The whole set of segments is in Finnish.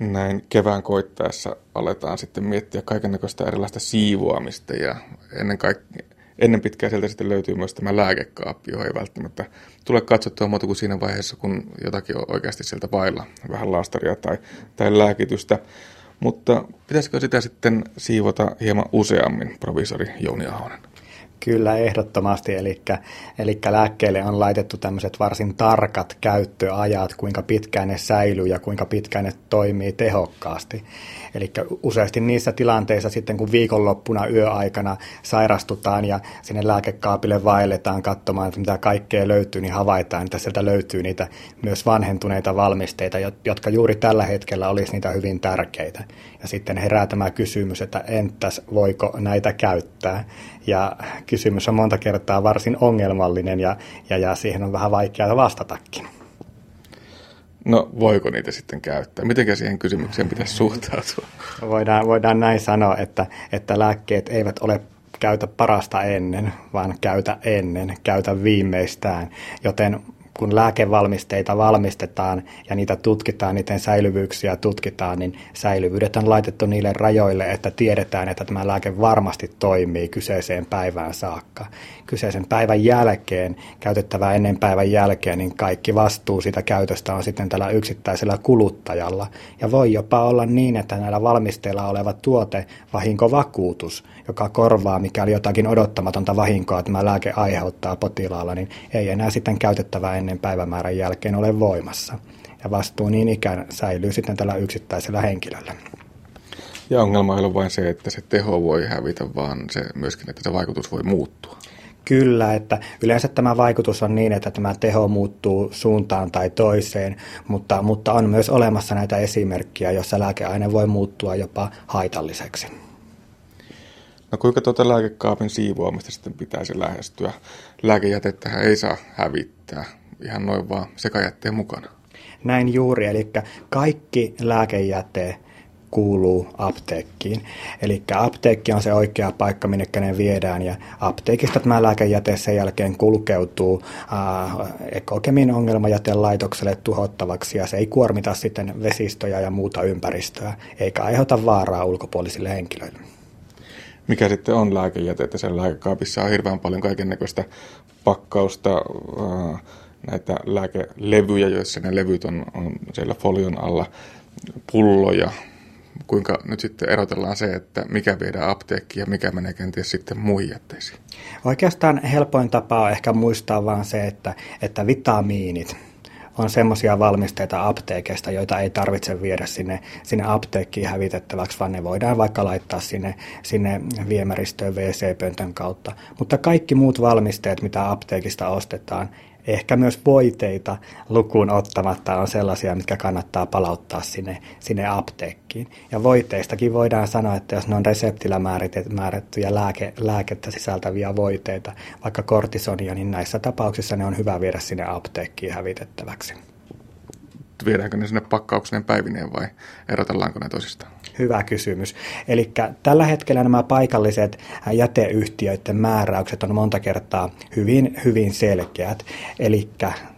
näin kevään koittaessa aletaan sitten miettiä kaikenlaista erilaista siivoamista ja ennen, kaikkea, ennen pitkää sieltä sitten löytyy myös tämä lääkekaappi, johon ei välttämättä tule katsottua muuta kuin siinä vaiheessa, kun jotakin on oikeasti sieltä vailla, vähän laastaria tai, tai lääkitystä. Mutta pitäisikö sitä sitten siivota hieman useammin, provisori Jouni Ahonen? Kyllä, ehdottomasti. Eli, eli on laitettu tämmöiset varsin tarkat käyttöajat, kuinka pitkään ne säilyy ja kuinka pitkään ne toimii tehokkaasti. Eli useasti niissä tilanteissa sitten, kun viikonloppuna yöaikana sairastutaan ja sinne lääkekaapille vaelletaan katsomaan, että mitä kaikkea löytyy, niin havaitaan, että sieltä löytyy niitä myös vanhentuneita valmisteita, jotka juuri tällä hetkellä olisi niitä hyvin tärkeitä. Ja sitten herää tämä kysymys, että entäs voiko näitä käyttää? Ja kysymys on monta kertaa varsin ongelmallinen ja, ja, ja siihen on vähän vaikeaa vastatakin. No voiko niitä sitten käyttää? Miten siihen kysymykseen pitäisi suhtautua? Voidaan, voidaan näin sanoa, että, että lääkkeet eivät ole käytä parasta ennen, vaan käytä ennen, käytä viimeistään. Joten kun lääkevalmisteita valmistetaan ja niitä tutkitaan, niiden säilyvyyksiä tutkitaan, niin säilyvyydet on laitettu niille rajoille, että tiedetään, että tämä lääke varmasti toimii kyseiseen päivään saakka. Kyseisen päivän jälkeen, käytettävää ennen päivän jälkeen, niin kaikki vastuu siitä käytöstä on sitten tällä yksittäisellä kuluttajalla. Ja voi jopa olla niin, että näillä valmisteilla oleva tuote, vahinkovakuutus, joka korvaa, mikäli jotakin odottamatonta vahinkoa tämä lääke aiheuttaa potilaalla, niin ei enää sitten käytettävää ennen päivämäärän jälkeen ole voimassa. Ja vastuu niin ikään säilyy sitten tällä yksittäisellä henkilöllä. Ja ongelma ei ole vain se, että se teho voi hävitä, vaan se myöskin, että se vaikutus voi muuttua. Kyllä, että yleensä tämä vaikutus on niin, että tämä teho muuttuu suuntaan tai toiseen, mutta, mutta on myös olemassa näitä esimerkkejä, joissa lääkeaine voi muuttua jopa haitalliseksi. No kuinka tuota lääkekaapin siivoamista sitten pitäisi lähestyä? Lääkejätettähän ei saa hävittää ihan noin vaan sekajätteen mukana. Näin juuri, eli kaikki lääkejäte kuuluu apteekkiin. Eli apteekki on se oikea paikka, minne ne viedään, ja apteekista tämä lääkejäte sen jälkeen kulkeutuu äh, ekokemin ongelmajätelaitokselle tuhottavaksi, ja se ei kuormita sitten vesistöjä ja muuta ympäristöä, eikä aiheuta vaaraa ulkopuolisille henkilöille mikä sitten on lääkejätettä. Sen lääkekaapissa on hirveän paljon kaiken näköistä pakkausta, äh, näitä lääkelevyjä, joissa ne levyt on, on siellä folion alla, pulloja. Kuinka nyt sitten erotellaan se, että mikä viedään apteekkiin ja mikä menee kenties sitten muihin jätteisiin? Oikeastaan helpoin tapa on ehkä muistaa vaan se, että, että vitamiinit, on semmoisia valmisteita apteekista, joita ei tarvitse viedä sinne, sinne apteekkiin hävitettäväksi, vaan ne voidaan vaikka laittaa sinne, sinne viemäristöön WC-pöntön kautta. Mutta kaikki muut valmisteet, mitä apteekista ostetaan, ehkä myös voiteita lukuun ottamatta on sellaisia, mitkä kannattaa palauttaa sinne, sinne apteekkiin. Ja voiteistakin voidaan sanoa, että jos ne on reseptillä määrättyjä lääke, lääkettä sisältäviä voiteita, vaikka kortisonia, niin näissä tapauksissa ne on hyvä viedä sinne apteekkiin hävitettäväksi viedäänkö ne sinne pakkaukseen päivineen vai erotellaanko ne toisistaan? Hyvä kysymys. Eli tällä hetkellä nämä paikalliset jäteyhtiöiden määräykset on monta kertaa hyvin, hyvin selkeät. Eli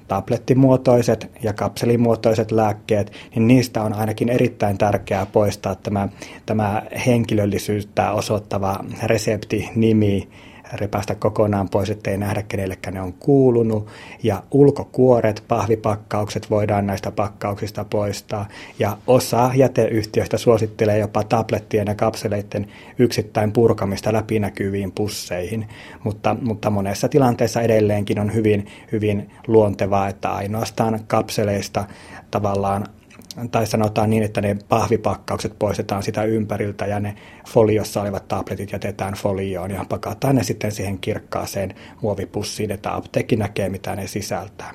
tablettimuotoiset ja kapselimuotoiset lääkkeet, niin niistä on ainakin erittäin tärkeää poistaa tämä, tämä henkilöllisyyttä osoittava reseptinimi repästä kokonaan pois, ettei nähdä kenellekään ne on kuulunut. Ja ulkokuoret, pahvipakkaukset voidaan näistä pakkauksista poistaa. Ja osa jäteyhtiöistä suosittelee jopa tablettien ja kapseleiden yksittäin purkamista läpinäkyviin pusseihin. Mutta, mutta monessa tilanteessa edelleenkin on hyvin, hyvin luontevaa, että ainoastaan kapseleista tavallaan tai sanotaan niin, että ne pahvipakkaukset poistetaan sitä ympäriltä ja ne foliossa olevat tabletit jätetään folioon ja pakataan ne sitten siihen kirkkaaseen muovipussiin, että apteekki näkee, mitä ne sisältää.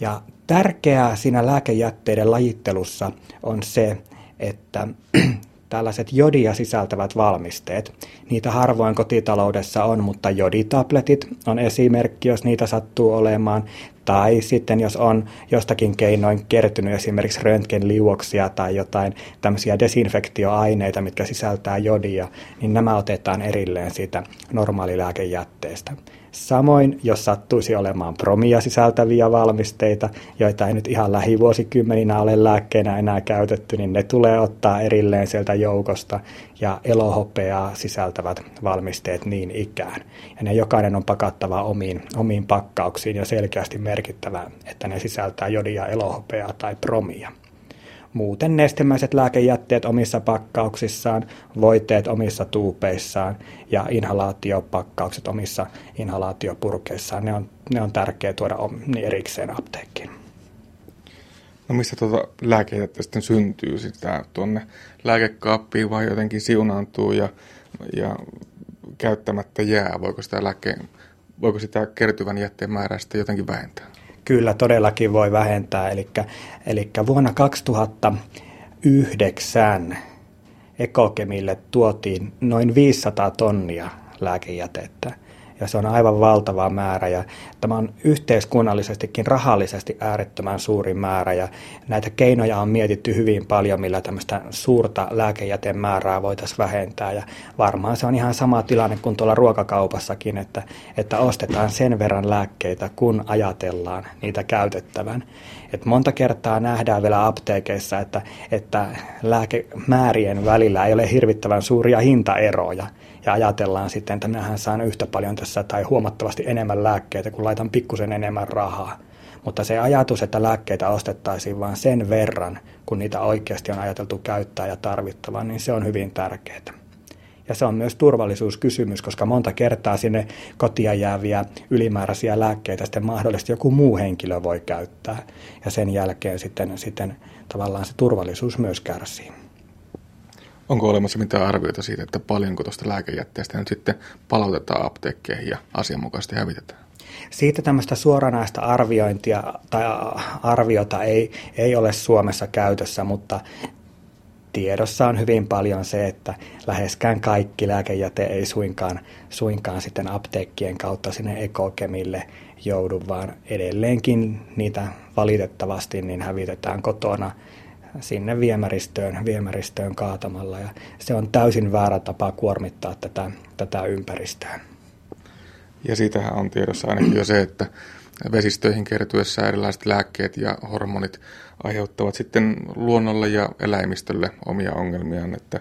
Ja tärkeää siinä lääkejätteiden lajittelussa on se, että tällaiset jodia sisältävät valmisteet. Niitä harvoin kotitaloudessa on, mutta joditabletit on esimerkki, jos niitä sattuu olemaan. Tai sitten jos on jostakin keinoin kertynyt esimerkiksi röntgenliuoksia tai jotain tämmöisiä desinfektioaineita, mitkä sisältää jodia, niin nämä otetaan erilleen siitä normaalilääkejätteestä. Samoin, jos sattuisi olemaan promia sisältäviä valmisteita, joita ei nyt ihan lähivuosikymmeninä ole lääkkeenä enää käytetty, niin ne tulee ottaa erilleen sieltä joukosta ja elohopeaa sisältävät valmisteet niin ikään. Ja ne jokainen on pakattava omiin, omiin pakkauksiin ja selkeästi merkittävä, että ne sisältää jodia, elohopeaa tai promia muuten nestemäiset lääkejätteet omissa pakkauksissaan, voiteet omissa tuupeissaan ja inhalaatiopakkaukset omissa inhalaatiopurkeissaan. Ne on, ne on tärkeää tuoda niin erikseen apteekkiin. No missä tuota lääkejätettä sitten syntyy sitä tuonne lääkekaappiin vai jotenkin siunaantuu ja, ja käyttämättä jää? Voiko sitä, lääke, voiko sitä kertyvän jätteen määrää sitten jotenkin vähentää? Kyllä, todellakin voi vähentää. Eli, vuonna 2009 Ekokemille tuotiin noin 500 tonnia lääkejätettä ja se on aivan valtava määrä. Ja tämä on yhteiskunnallisestikin rahallisesti äärettömän suuri määrä. Ja näitä keinoja on mietitty hyvin paljon, millä tämmöistä suurta lääkejäteen määrää voitaisiin vähentää. Ja varmaan se on ihan sama tilanne kuin tuolla ruokakaupassakin, että, että ostetaan sen verran lääkkeitä, kun ajatellaan niitä käytettävän. Et monta kertaa nähdään vielä apteekeissa, että, että lääkemäärien välillä ei ole hirvittävän suuria hintaeroja ja ajatellaan sitten, että minähän saan yhtä paljon tässä tai huomattavasti enemmän lääkkeitä, kun laitan pikkusen enemmän rahaa. Mutta se ajatus, että lääkkeitä ostettaisiin vain sen verran, kun niitä oikeasti on ajateltu käyttää ja tarvittavan, niin se on hyvin tärkeää. Ja se on myös turvallisuuskysymys, koska monta kertaa sinne kotia jääviä ylimääräisiä lääkkeitä sitten mahdollisesti joku muu henkilö voi käyttää. Ja sen jälkeen sitten, sitten tavallaan se turvallisuus myös kärsii. Onko olemassa mitään arvioita siitä, että paljonko tuosta lääkejätteestä nyt sitten palautetaan apteekkeihin ja asianmukaisesti hävitetään? Siitä tämmöistä suoranaista arviointia tai arviota ei, ei ole Suomessa käytössä, mutta tiedossa on hyvin paljon se, että läheskään kaikki lääkejäte ei suinkaan, suinkaan sitten apteekkien kautta sinne ekokemille joudu, vaan edelleenkin niitä valitettavasti niin hävitetään kotona sinne viemäristöön, viemäristöön kaatamalla. Ja se on täysin väärä tapa kuormittaa tätä, tätä ympäristöä. Ja siitähän on tiedossa ainakin jo se, että vesistöihin kertyessä erilaiset lääkkeet ja hormonit aiheuttavat sitten luonnolle ja eläimistölle omia ongelmiaan, että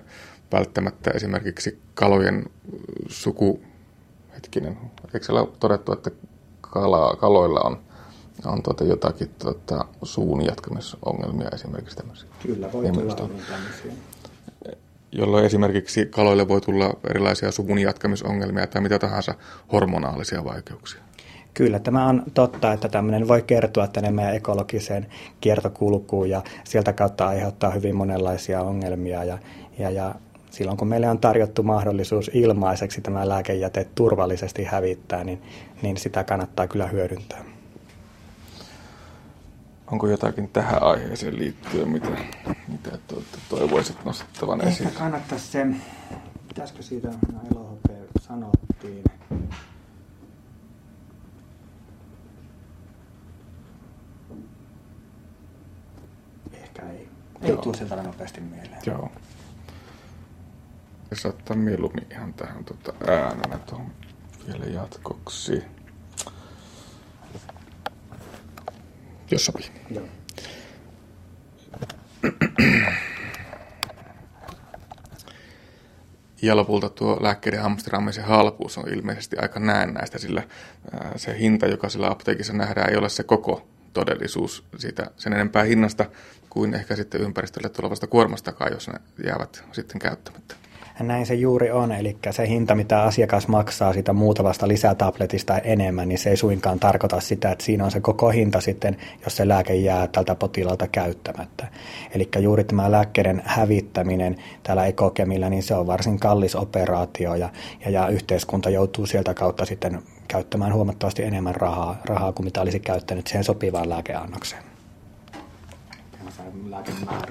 välttämättä esimerkiksi kalojen suku, hetkinen, eikö siellä ole todettu, että kala, kaloilla on on tuota jotakin tuota, suun jatkamisongelmia esimerkiksi tämmöisiä. Kyllä, voi tulla tämmöisiä. Jolloin esimerkiksi kaloille voi tulla erilaisia suvun jatkamisongelmia tai mitä tahansa hormonaalisia vaikeuksia. Kyllä, tämä on totta, että tämmöinen voi kertoa tänne meidän ekologiseen kiertokulkuun ja sieltä kautta aiheuttaa hyvin monenlaisia ongelmia. Ja, ja, ja silloin kun meille on tarjottu mahdollisuus ilmaiseksi tämä lääkejäte turvallisesti hävittää, niin, niin sitä kannattaa kyllä hyödyntää. Onko jotakin tähän aiheeseen liittyen, mitä, mitä toivoisit nostettavan Ehkä esiin? Ehkä kannattaisi se, pitäisikö siitä no, elohopea sanottiin, Ehkä ei. Ei Joo. Tule sieltä nopeasti mieleen. Joo. Ja saattaa mieluummin ihan tähän tuota äänenä tuohon vielä jatkoksi. jos sopii. Joo. Ja lopulta tuo lääkkeiden hamsteraamisen halpuus on ilmeisesti aika näennäistä, sillä se hinta, joka sillä apteekissa nähdään, ei ole se koko todellisuus siitä sen enempää hinnasta kuin ehkä sitten ympäristölle tulevasta kuormastakaan, jos ne jäävät sitten käyttämättä. Näin se juuri on, eli se hinta, mitä asiakas maksaa sitä muutamasta lisätabletista enemmän, niin se ei suinkaan tarkoita sitä, että siinä on se koko hinta sitten, jos se lääke jää tältä potilaalta käyttämättä. Eli juuri tämä lääkkeiden hävittäminen täällä ekokemillä, niin se on varsin kallis operaatio ja, ja, ja yhteiskunta joutuu sieltä kautta sitten käyttämään huomattavasti enemmän rahaa, rahaa kuin mitä olisi käyttänyt siihen sopivaan lääkeannokseen. Lääkemäärä.